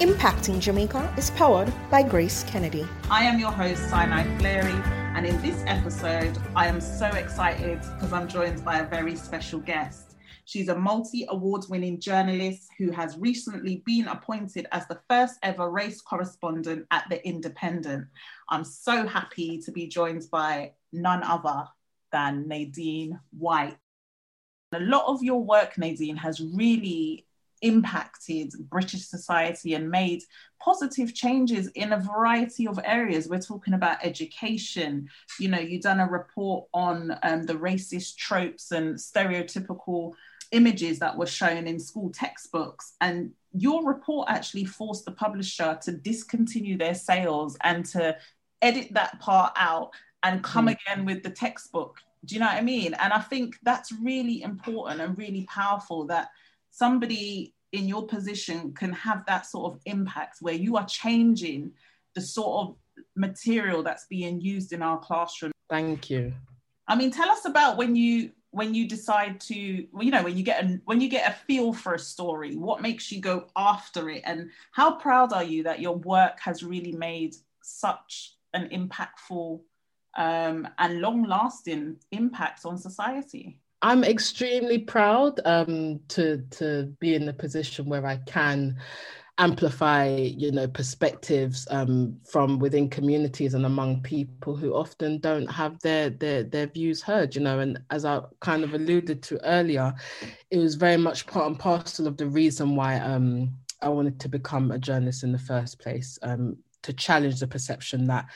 Impacting Jamaica is powered by Grace Kennedy. I am your host, Sinai Fleury, and in this episode, I am so excited because I'm joined by a very special guest. She's a multi award winning journalist who has recently been appointed as the first ever race correspondent at The Independent. I'm so happy to be joined by none other than Nadine White. A lot of your work, Nadine, has really impacted British society and made positive changes in a variety of areas. We're talking about education. You know, you've done a report on um, the racist tropes and stereotypical images that were shown in school textbooks. And your report actually forced the publisher to discontinue their sales and to edit that part out and come mm. again with the textbook. Do you know what I mean? And I think that's really important and really powerful that somebody in your position can have that sort of impact where you are changing the sort of material that's being used in our classroom. Thank you. I mean, tell us about when you when you decide to you know when you get a when you get a feel for a story what makes you go after it and how proud are you that your work has really made such an impactful um, and long lasting impact on society I'm extremely proud um, to to be in the position where I can amplify, you know, perspectives um, from within communities and among people who often don't have their their their views heard. You know, and as I kind of alluded to earlier, it was very much part and parcel of the reason why um, I wanted to become a journalist in the first place. Um, to challenge the perception that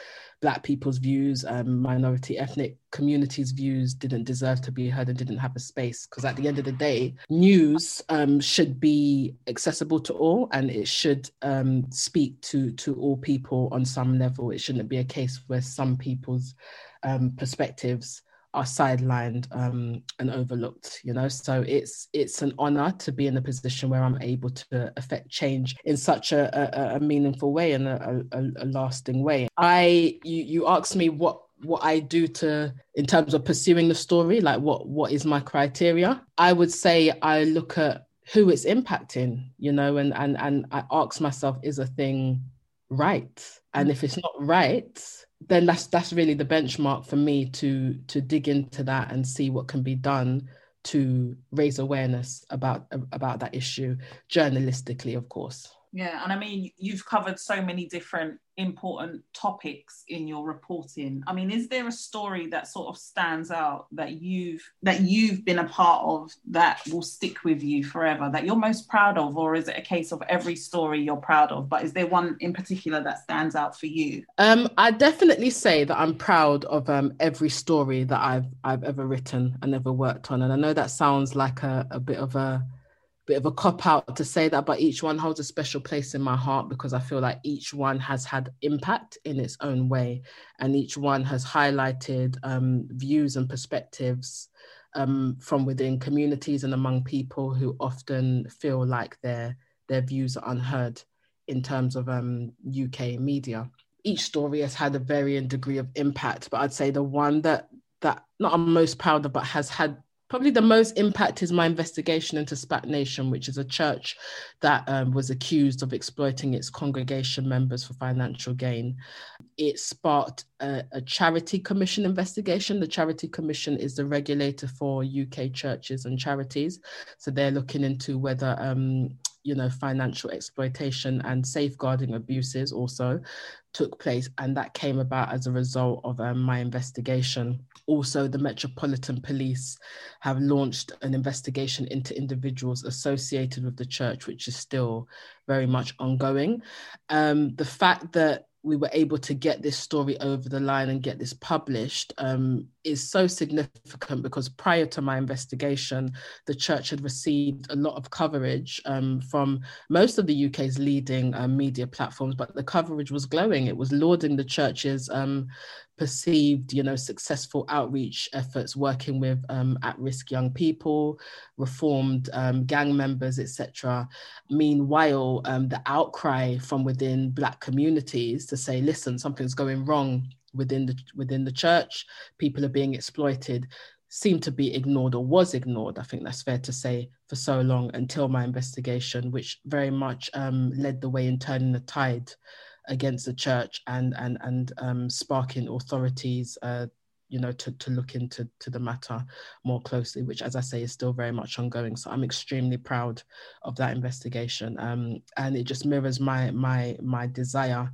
black people's views, um, minority ethnic communities' views didn't deserve to be heard and didn't have a space. Because at the end of the day, news um, should be accessible to all and it should um, speak to to all people on some level. It shouldn't be a case where some people's um, perspectives are sidelined um, and overlooked you know? So it's it's an honor to be in a position where i'm able to affect change in such a, a, a meaningful way and a, a, a lasting way. I you, you asked me what what i do to in terms of pursuing the story like what what is my criteria? I would say i look at who it's impacting you know? And and and i ask myself is a thing right? And if it's not right then that's that's really the benchmark for me to to dig into that and see what can be done to raise awareness about about that issue journalistically of course yeah, and I mean, you've covered so many different important topics in your reporting. I mean, is there a story that sort of stands out that you've that you've been a part of that will stick with you forever that you're most proud of, or is it a case of every story you're proud of? But is there one in particular that stands out for you? Um, I definitely say that I'm proud of um, every story that I've I've ever written and ever worked on, and I know that sounds like a, a bit of a bit of a cop out to say that, but each one holds a special place in my heart because I feel like each one has had impact in its own way, and each one has highlighted um, views and perspectives um, from within communities and among people who often feel like their their views are unheard in terms of um, UK media. Each story has had a varying degree of impact, but I'd say the one that that not I'm most proud of, but has had probably the most impact is my investigation into SPAC Nation, which is a church that um, was accused of exploiting its congregation members for financial gain. It sparked a, a, charity commission investigation. The charity commission is the regulator for UK churches and charities, so they're looking into whether um, you know financial exploitation and safeguarding abuses also took place and that came about as a result of um, my investigation. Also the metropolitan police have launched an investigation into individuals associated with the church which is still very much ongoing. Um, the fact that we were able to get this story over the line and get this published um, is so significant because prior to my investigation, the church had received a lot of coverage um, from most of the UK's leading uh, media platforms, but the coverage was glowing. It was lauding the church's um, perceived, you know, successful outreach efforts working with um, at-risk young people, reformed um, gang members, etc. Meanwhile, um, the outcry from within Black communities to say, listen, something's going wrong within the within the church, people are being exploited, seemed to be ignored or was ignored. I think that's fair to say for so long until my investigation, which very much um, led the way in turning the tide against the church and and and um, sparking authorities uh, you know to, to look into to the matter more closely which as i say is still very much ongoing. So i'm extremely proud of that investigation. Um, and it just mirrors my my my desire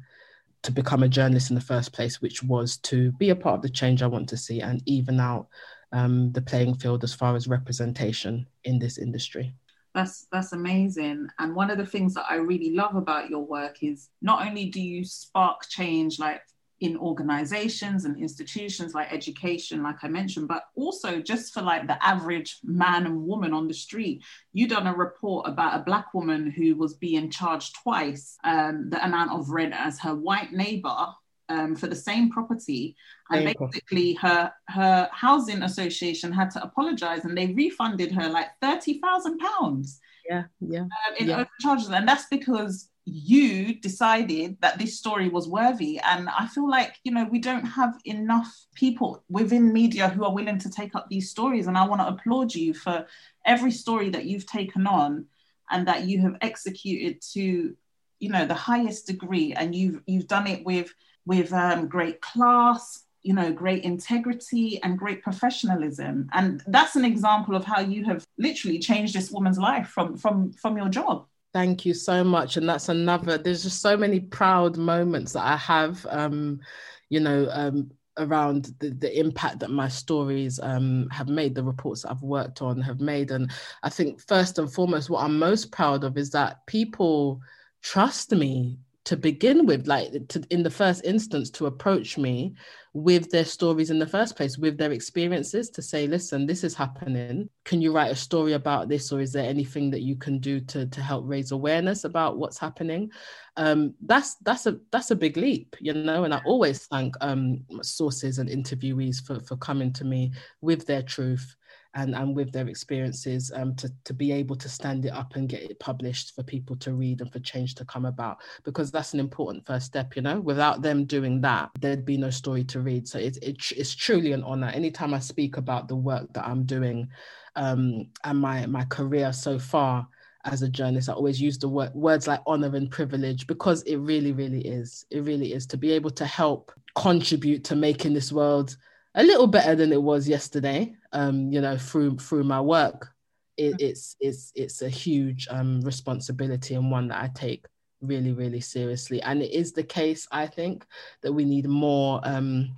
to become a journalist in the first place which was to be a part of the change i want to see and even out um, the playing field as far as representation in this industry that's that's amazing. And one of the things that i really love about your work is not only do you spark change like in organizations and institutions like education like i mentioned but also just for like the average man and woman on the street. You done a report about a black woman who was being charged twice um, the amount of rent as her white neighbor um, for the same property, and basically her her housing association had to apologize, and they refunded her like thirty thousand pounds. Yeah, yeah, um, in yeah. overcharges, and that's because you decided that this story was worthy. And I feel like you know we don't have enough people within media who are willing to take up these stories, and I want to applaud you for every story that you've taken on and that you have executed to you know the highest degree and you've you've done it with with um, great class, you know, great integrity and great professionalism. And that's an example of how you have literally changed this woman's life from from from your job. Thank you so much. And that's another, there's just so many proud moments that I have, um, you know, um, around the, the impact that my stories um, have made, the reports I've worked on have made. And I think first and foremost, what I'm most proud of is that people trust me to begin with like to, in the first instance to approach me with their stories in the first place with their experiences to say listen this is happening. Can you write a story about this or is there anything that you can do to to help raise awareness about what's happening? Um, that's that's a that's a big leap you know and i always thank um, sources and interviewees for for coming to me with their truth and, and with their experiences um, to, to be able to stand it up and get it published for people to read and for change to come about because that's an important first step you know? Without them doing that there'd be no story to read. So it, it, it's truly an honor. Anytime i speak about the work that i'm doing um, and my my career so far as a journalist, I always use the word, words like honor and privilege because it really, really is. It really is. To be able to help contribute to making this world a little better than it was yesterday. Um, you know, through through my work, it, mm. it's it's it's a huge um, responsibility and one that I take really really seriously. And it is the case, I think, that we need more um,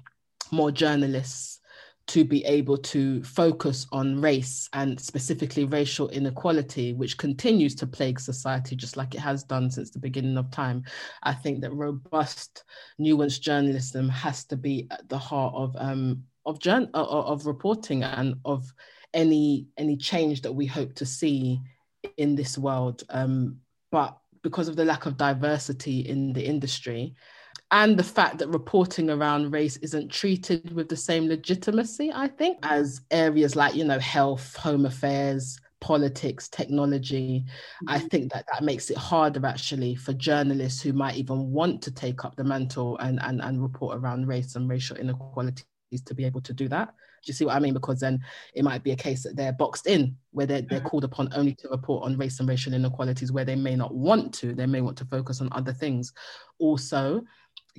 more journalists to be able to focus on race and specifically racial inequality, which continues to plague society just like it has done since the beginning of time. I think that robust, nuanced journalism has to be at the heart of um, of, journal, of reporting and of any any change that we hope to see in this world. Um, but because of the lack of diversity in the industry, and the fact that reporting around race isn't treated with the same legitimacy, I think, as areas like, you know, health, home affairs, politics, technology. Mm-hmm. I think that that makes it harder actually for journalists who might even want to take up the mantle and, and, and report around race and racial inequalities to be able to do that. Do you see what I mean? Because then it might be a case that they're boxed in, where they're, they're mm-hmm. called upon only to report on race and racial inequalities, where they may not want to. They may want to focus on other things. Also,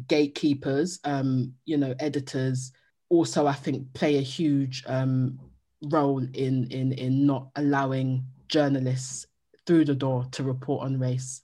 gatekeepers, um, you know, editors also I think play a huge um, role in in in not allowing journalists through the door to report on race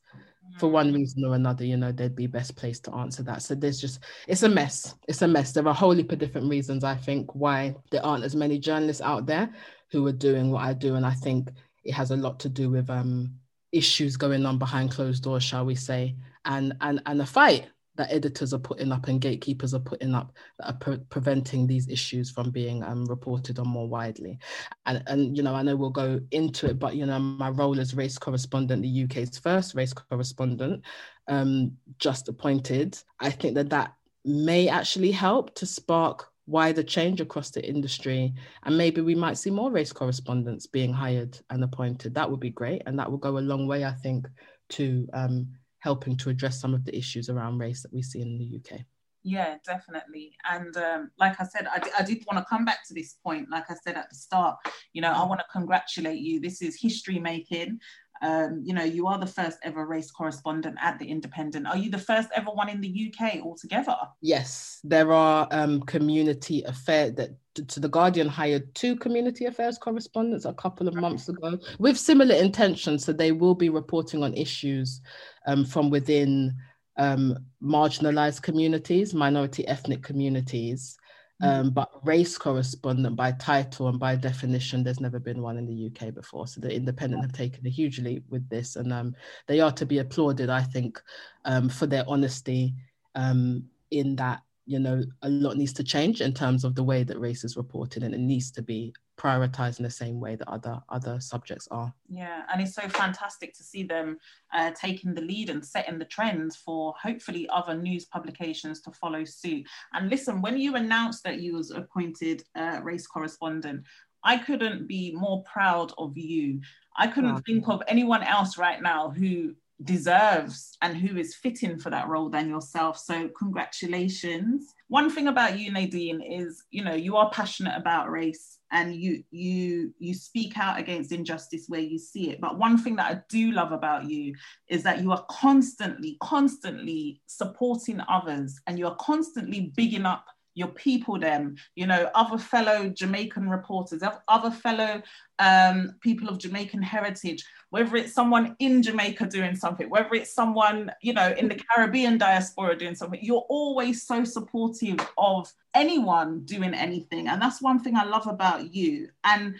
for one mm. reason or another, you know, they'd be best placed to answer that. So there's just, it's a mess. It's a mess. There are a whole heap of different reasons, I think, why there aren't as many journalists out there who are doing what I do. And I think it has a lot to do with um, issues going on behind closed doors, shall we say, and and and a fight that editors are putting up and gatekeepers are putting up that are pre- preventing these issues from being um, reported on more widely. And, and, you know, I know we'll go into it, but, you know, my role as race correspondent, the UK's first race correspondent, um, just appointed, I think that that may actually help to spark wider change across the industry. And maybe we might see more race correspondents being hired and appointed. That would be great. And that will go a long way, I think, to um, helping to address some of the issues around race that we see in the UK. Yeah, definitely. And um, like I said, I, d- I did want to come back to this point. Like I said at the start, you know, I want to congratulate you. This is history making. Um, you know, you are the first ever race correspondent at the Independent. Are you the first ever one in the UK altogether? Yes, there are um, community affairs that to the Guardian hired two community affairs correspondents a couple of months ago with similar intentions. So they will be reporting on issues um, from within um, marginalized communities, minority ethnic communities. Mm. Um, but race correspondent by title and by definition, there's never been one in the UK before. So the Independent have taken a huge leap with this, and um, they are to be applauded, I think, um, for their honesty um, in that you know a lot needs to change in terms of the way that race is reported, and it needs to be prioritized in the same way that other other subjects are. Yeah, and it's so fantastic to see them uh, taking the lead and setting the trends for hopefully other news publications to follow suit. And listen, when you announced that you was appointed uh, race correspondent, I couldn't be more proud of you. I couldn't wow. think of anyone else right now who deserves and who is fitting for that role than yourself. So congratulations. One thing about you, Nadine, is you know you are passionate about race and you you you speak out against injustice where you see it. But one thing that I do love about you is that you are constantly, constantly supporting others and you are constantly bigging up your people them you know other fellow jamaican reporters other fellow um, people of jamaican heritage whether it's someone in jamaica doing something whether it's someone you know in the caribbean diaspora doing something you're always so supportive of anyone doing anything. And that's one thing i love about you. And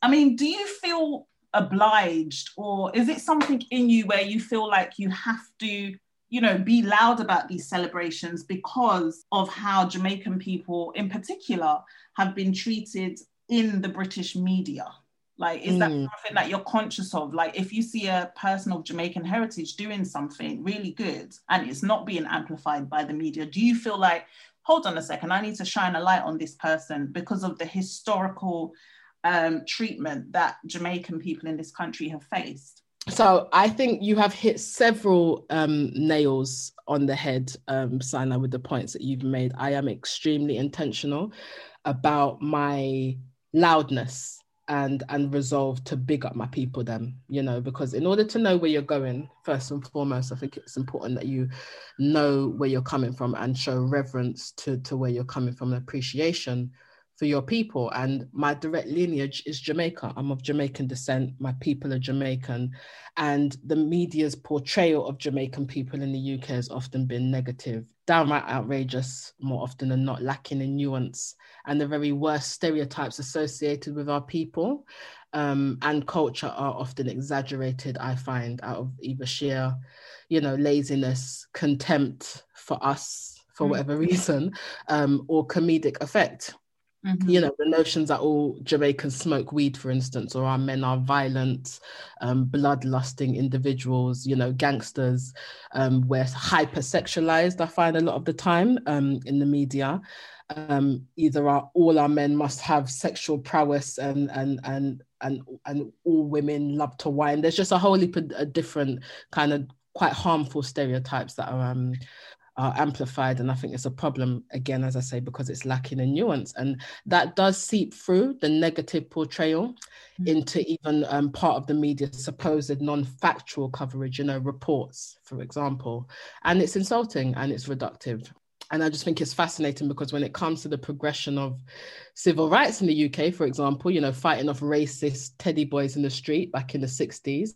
i mean do you feel obliged or is it something in you where you feel like you have to you know, be loud about these celebrations because of how Jamaican people in particular have been treated in the British media. Like, is mm. that something that you're conscious of? Like, if you see a person of Jamaican heritage doing something really good and it's not being amplified by the media, do you feel like, hold on a second, I need to shine a light on this person because of the historical um, treatment that Jamaican people in this country have faced? So I think you have hit several um, nails on the head, um, Sana, with the points that you've made. I am extremely intentional about my loudness and and resolve to big up my people then you know because in order to know where you're going first and foremost i think it's important that you know where you're coming from and show reverence to to where you're coming from and appreciation for your people. And my direct lineage is Jamaica. I'm of Jamaican descent. My people are Jamaican. And the media's portrayal of Jamaican people in the UK has often been negative, downright outrageous, more often than not, lacking in nuance, and the very worst stereotypes associated with our people um, and culture are often exaggerated, I find, out of either sheer, you know, laziness, contempt for us for mm. whatever reason, um, or comedic effect. Mm-hmm. You know, the notions that all Jamaicans smoke weed, for instance, or our men are violent, um, bloodlusting individuals, you know, gangsters. Um, we're hypersexualized, I find a lot of the time um, in the media. Um, either our, all our men must have sexual prowess and, and, and, and, and all women love to wine. There's just a whole heap of different kind of quite harmful stereotypes that are um, are amplified. And I think it's a problem, again, as I say, because it's lacking in nuance. And that does seep through the negative portrayal mm-hmm. into even um, part of the media's supposed non factual coverage, you know, reports, for example. And it's insulting and it's reductive and I just think it's fascinating because when it comes to the progression of civil rights in the UK, for example, you know, fighting off racist teddy boys in the street back in the 60s,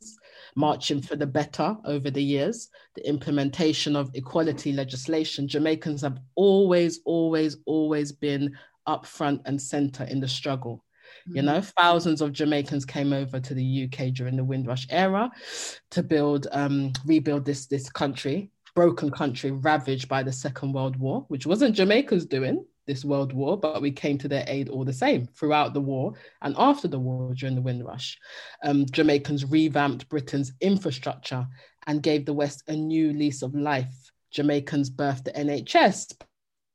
marching for the better over the years, the implementation of equality legislation, Jamaicans have always, always, always been up front and center in the struggle. Mm-hmm. You know, thousands of Jamaicans came over to the UK during the Windrush era to build, um, rebuild this this country broken country ravaged by the Second World War, which wasn't Jamaica's doing this world war, but we came to their aid all the same throughout the war and after the war during the Windrush. Um, Jamaicans revamped Britain's infrastructure and gave the West a new lease of life. Jamaicans birthed the NHS,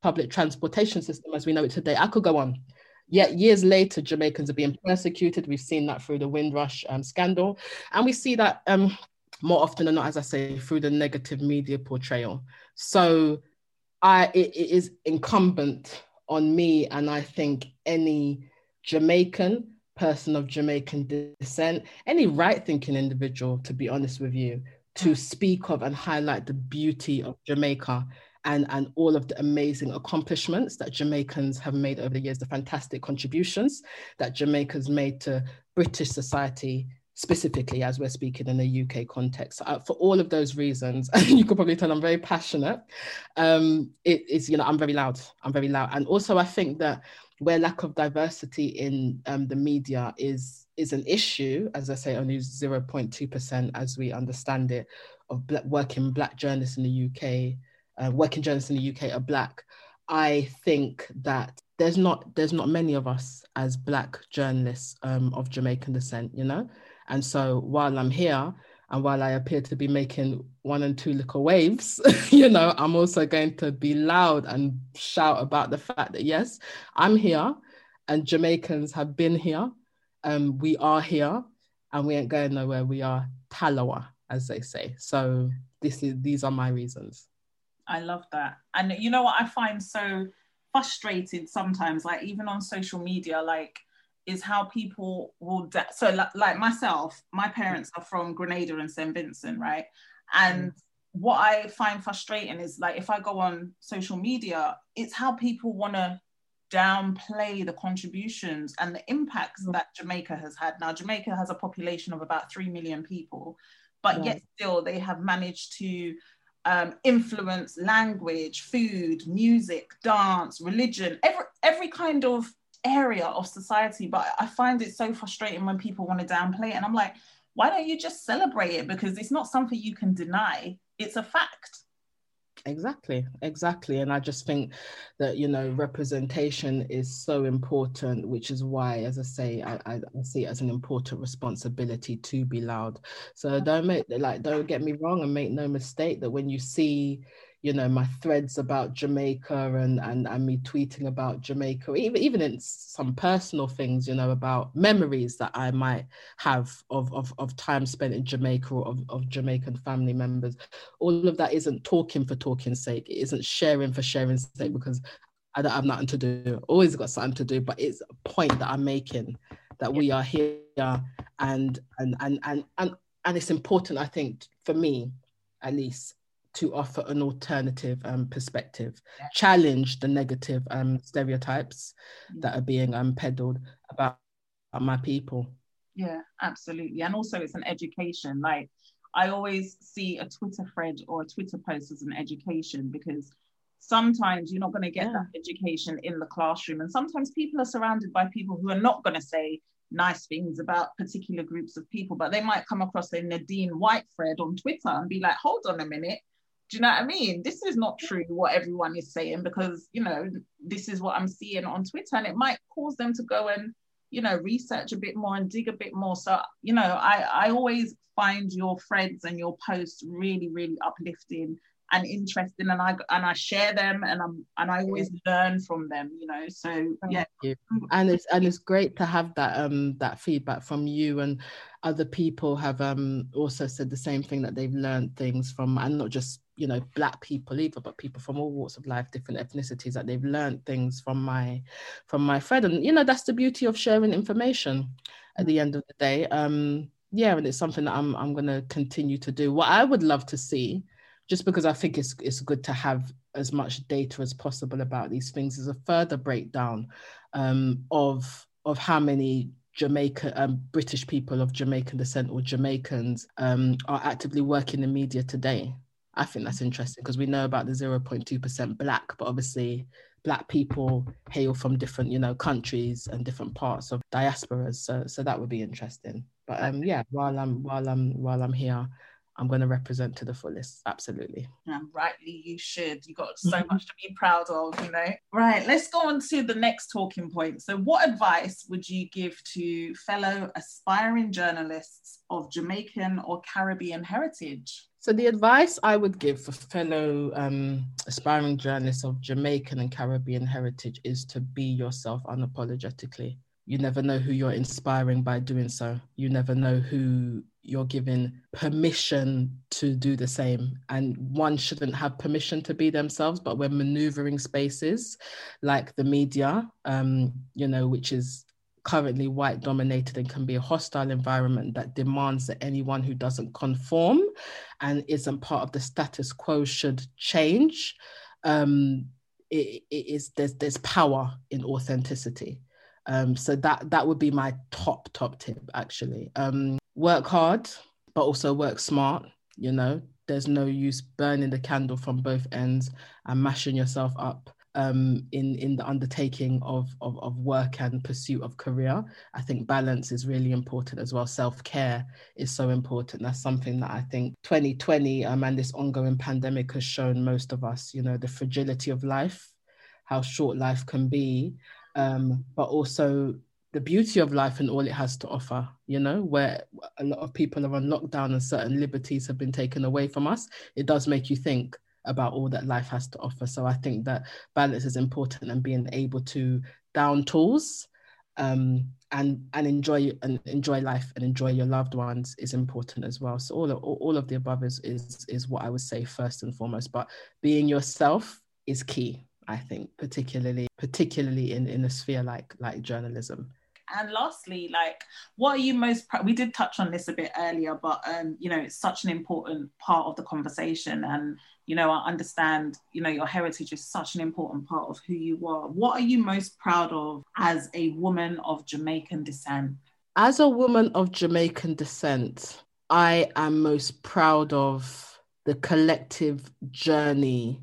public transportation system as we know it today. I could go on. Yet years later, Jamaicans are being persecuted. We've seen that through the Windrush um, scandal. And we see that um, more often than not, as I say, through the negative media portrayal. So I, it, it is incumbent on me, and I think any Jamaican person of Jamaican descent, any right thinking individual, to be honest with you, to mm. speak of and highlight the beauty of Jamaica and, and all of the amazing accomplishments that Jamaicans have made over the years, the fantastic contributions that Jamaica's made to British society specifically as we're speaking in a UK context. Uh, for all of those reasons, you could probably tell I'm very passionate. Um, it is, you know, I'm very loud. I'm very loud. And also I think that where lack of diversity in um, the media is is an issue, as I say, only 0.2% as we understand it, of black, working black journalists in the UK, uh, working journalists in the UK are black. I think that there's not there's not many of us as black journalists um, of Jamaican descent, you know. And so while I'm here and while I appear to be making one and two little waves, you know, I'm also going to be loud and shout about the fact that yes, I'm here and Jamaicans have been here. Um, we are here and we ain't going nowhere. We are Talawa, as they say. So this is these are my reasons. I love that. And you know what I find so frustrated sometimes, like even on social media, like is how people will da- so like, like, myself my parents are from grenada and st vincent right and mm. what i find frustrating is like if i go on social media it's how people want to downplay the contributions and the impacts mm. that jamaica has had now jamaica has a population of about 3 million people but yeah. yet still they have managed to um, influence language food music dance religion every every kind of area of society. But I find it so frustrating when people want to downplay it. And I'm like, why don't you just celebrate it? Because it's not something you can deny, it's a fact. Exactly, exactly. And I just think that, you know, representation is so important, which is why, as I say, I, I, see it as an important responsibility to be loud. So don't make, like, don't get me wrong and make no mistake that when you see, you know my threads about Jamaica and and, and me tweeting about Jamaica even even in some personal things you know about memories that I might have of of, of time spent in Jamaica or of, of Jamaican family members. All of that isn't talking for talking's sake. It isn't sharing for sharing's sake because I don't have nothing to do. Always got something to do but it's a point that I'm making that we are here and and and and and, and it's important I think for me at least to offer an alternative um, perspective, yeah. challenge the negative um, stereotypes mm-hmm. that are being um, peddled about, about my people. Yeah, absolutely. And also, it's an education. Like, I always see a Twitter thread or a Twitter post as an education because sometimes you're not going to get yeah. that education in the classroom. And sometimes people are surrounded by people who are not going to say nice things about particular groups of people, but they might come across a Nadine White thread on Twitter and be like, hold on a minute, do you know what I mean? This is not true what everyone is saying because, you know, this is what I'm seeing on Twitter and it might cause them to go and, you know, research a bit more and dig a bit more. So, you know, I, I always find your threads and your posts really, really uplifting and interesting and I and I share them and I'm and I always learn from them you know so yeah and it's and it's great to have that um that feedback from you and other people have um also said the same thing that they've learned things from and not just you know black people either but people from all walks of life different ethnicities that they've learned things from my from my friend. And you know that's the beauty of sharing information at the end of the day. Um yeah and it's something that I'm I'm going to continue to do. What I would love to see just because I think it's it's good to have as much data as possible about these things is a further breakdown um, of of how many Jamaica um, British people of Jamaican descent or Jamaicans um, are actively working in media today. I think that's interesting because we know about the 0.2% black, but obviously black people hail from different, you know, countries and different parts of diasporas. So so that would be interesting. But um yeah, while I'm while I'm while I'm here, I'm going to represent to the fullest. Absolutely. And rightly, you should. You got so mm-hmm. much to be proud of, you know. Right, let's go on to the next talking point. So, what advice would you give to fellow aspiring journalists of Jamaican or Caribbean heritage? So, the advice I would give for fellow um, aspiring journalists of Jamaican and Caribbean heritage is to be yourself unapologetically. You never know who you're inspiring by doing so. You never know who you're given permission to do the same. And one shouldn't have permission to be themselves, but we're maneuvering spaces like the media, um, you know, which is currently white dominated and can be a hostile environment that demands that anyone who doesn't conform and isn't part of the status quo should change. Um, it, it is there's there's power in authenticity. Um, so that that would be my top top tip actually. Um, work hard, but also work smart. You know, there's no use burning the candle from both ends and mashing yourself up um, in in the undertaking of, of, of work and pursuit of career. I think balance is really important as well. Self care is so important. That's something that I think 2020 um, and this ongoing pandemic has shown most of us. You know, the fragility of life, how short life can be, um, but also the beauty of life and all it has to offer, you know, where a lot of people are on lockdown and certain liberties have been taken away from us, it does make you think about all that life has to offer. So I think that balance is important and being able to down tools um, and and enjoy and enjoy life and enjoy your loved ones is important as well. So all of, all of the above is, is is what I would say first and foremost. But being yourself is key, I think, particularly particularly in in a sphere like like journalism. And lastly, like, what are you most? Pr- we did touch on this a bit earlier, but um, you know, it's such an important part of the conversation, and you know, I understand, you know, your heritage is such an important part of who you are. What are you most proud of as a woman of Jamaican descent? As a woman of Jamaican descent, I am most proud of the collective journey.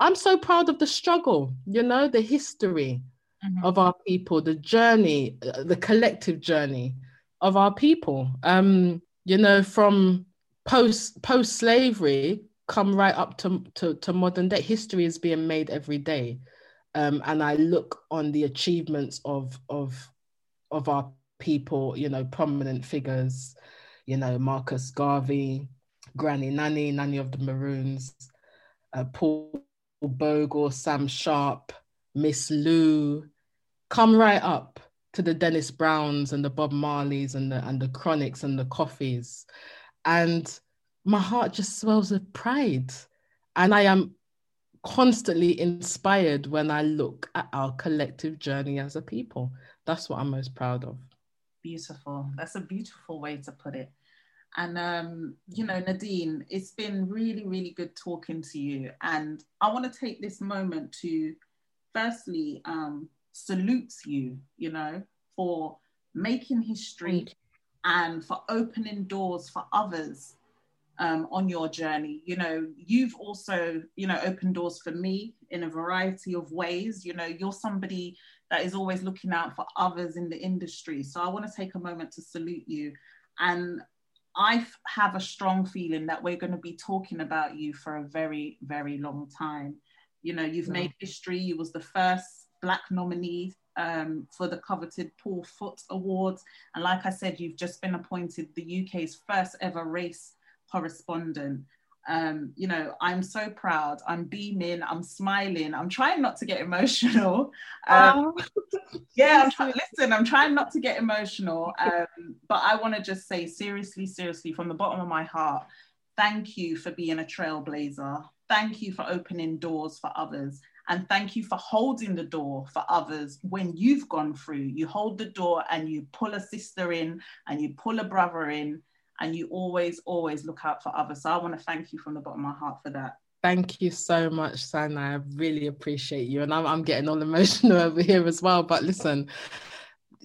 I'm so proud of the struggle, you know, the history, mm-hmm. of our people, the journey, uh, the collective journey of our people. Um, you know, from post post slavery, come right up to, to, to modern day. History is being made every day. Um, and I look on the achievements of of of our people, you know, prominent figures, you know, Marcus Garvey, Granny Nanny, Nanny of the Maroons, uh, Paul Bogle, Sam Sharpe, Miss Lou, come right up to the Dennis Browns and the Bob Marleys and the and the Chronixx and the Koffees. And my heart just swells with pride. And I am constantly inspired when I look at our collective journey as a people. That's what I'm most proud of. Beautiful. That's a beautiful way to put it. And, um, you know, Nadine, it's been really, really good talking to you. And I want to take this moment to firstly um, salutes you, you know, for making history and for opening doors for others um, on your journey. You know, you've also, you know, opened doors for me in a variety of ways. You know, you're somebody that is always looking out for others in the industry. So I want to take a moment to salute you. And I have a strong feeling that we're going to be talking about you for a very, very long time. You know, you've made history. You was the first Black nominee um, for the coveted Paul Foot Awards. And like I said, you've just been appointed the UK's first ever race correspondent. Um, you know, I'm so proud. I'm beaming. I'm smiling. I'm trying not to get emotional. Um, yeah, I'm trying. Listen, I'm trying not to get emotional. Um, but I want to just say, seriously, seriously, from the bottom of my heart, thank you for being a trailblazer. Thank you for opening doors for others. And thank you for holding the door for others when you've gone through. You hold the door and you pull a sister in and you pull a brother in and you always, always look out for others. So I want to thank you from the bottom of my heart for that. Thank you so much, Sana. I really appreciate you. And I'm, I'm getting all emotional over here as well. But listen,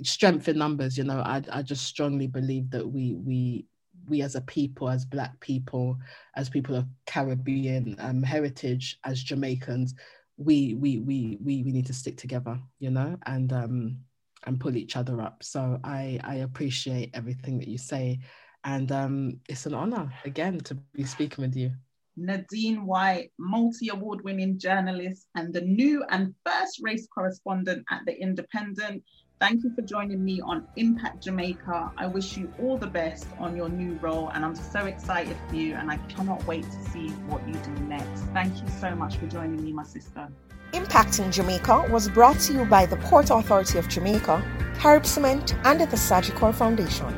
strength in numbers, you know, I, I just strongly believe that we, we, we as a people, as Black people, as people of Caribbean um, heritage, as Jamaicans, we we we we we need to stick together, you know, and um and pull each other up. So I I appreciate everything that you say, And um, it's an honor again to be speaking with you. Nadine White, multi award winning journalist and the new and first race correspondent at The Independent. Thank you for joining me on Impact Jamaica. I wish you all the best on your new role, and I'm so excited for you, and I cannot wait to see what you do next. Thank you so much for joining me, my sister. Impacting Jamaica was brought to you by the Port Authority of Jamaica, Carib Cement, and the Sagicor Foundation.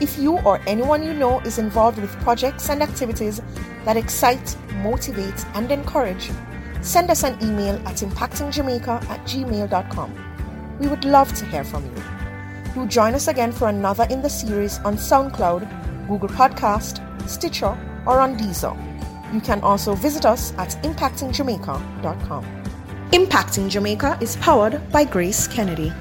If you or anyone you know is involved with projects and activities that excite, motivate, and encourage, send us an email at impactingjamaica at gmail.com. We would love to hear from you. Do join us again for another in the series on SoundCloud, Google Podcast, Stitcher, or on Deezer. You can also visit us at impactingjamaica.com. Impacting Jamaica is powered by Grace Kennedy.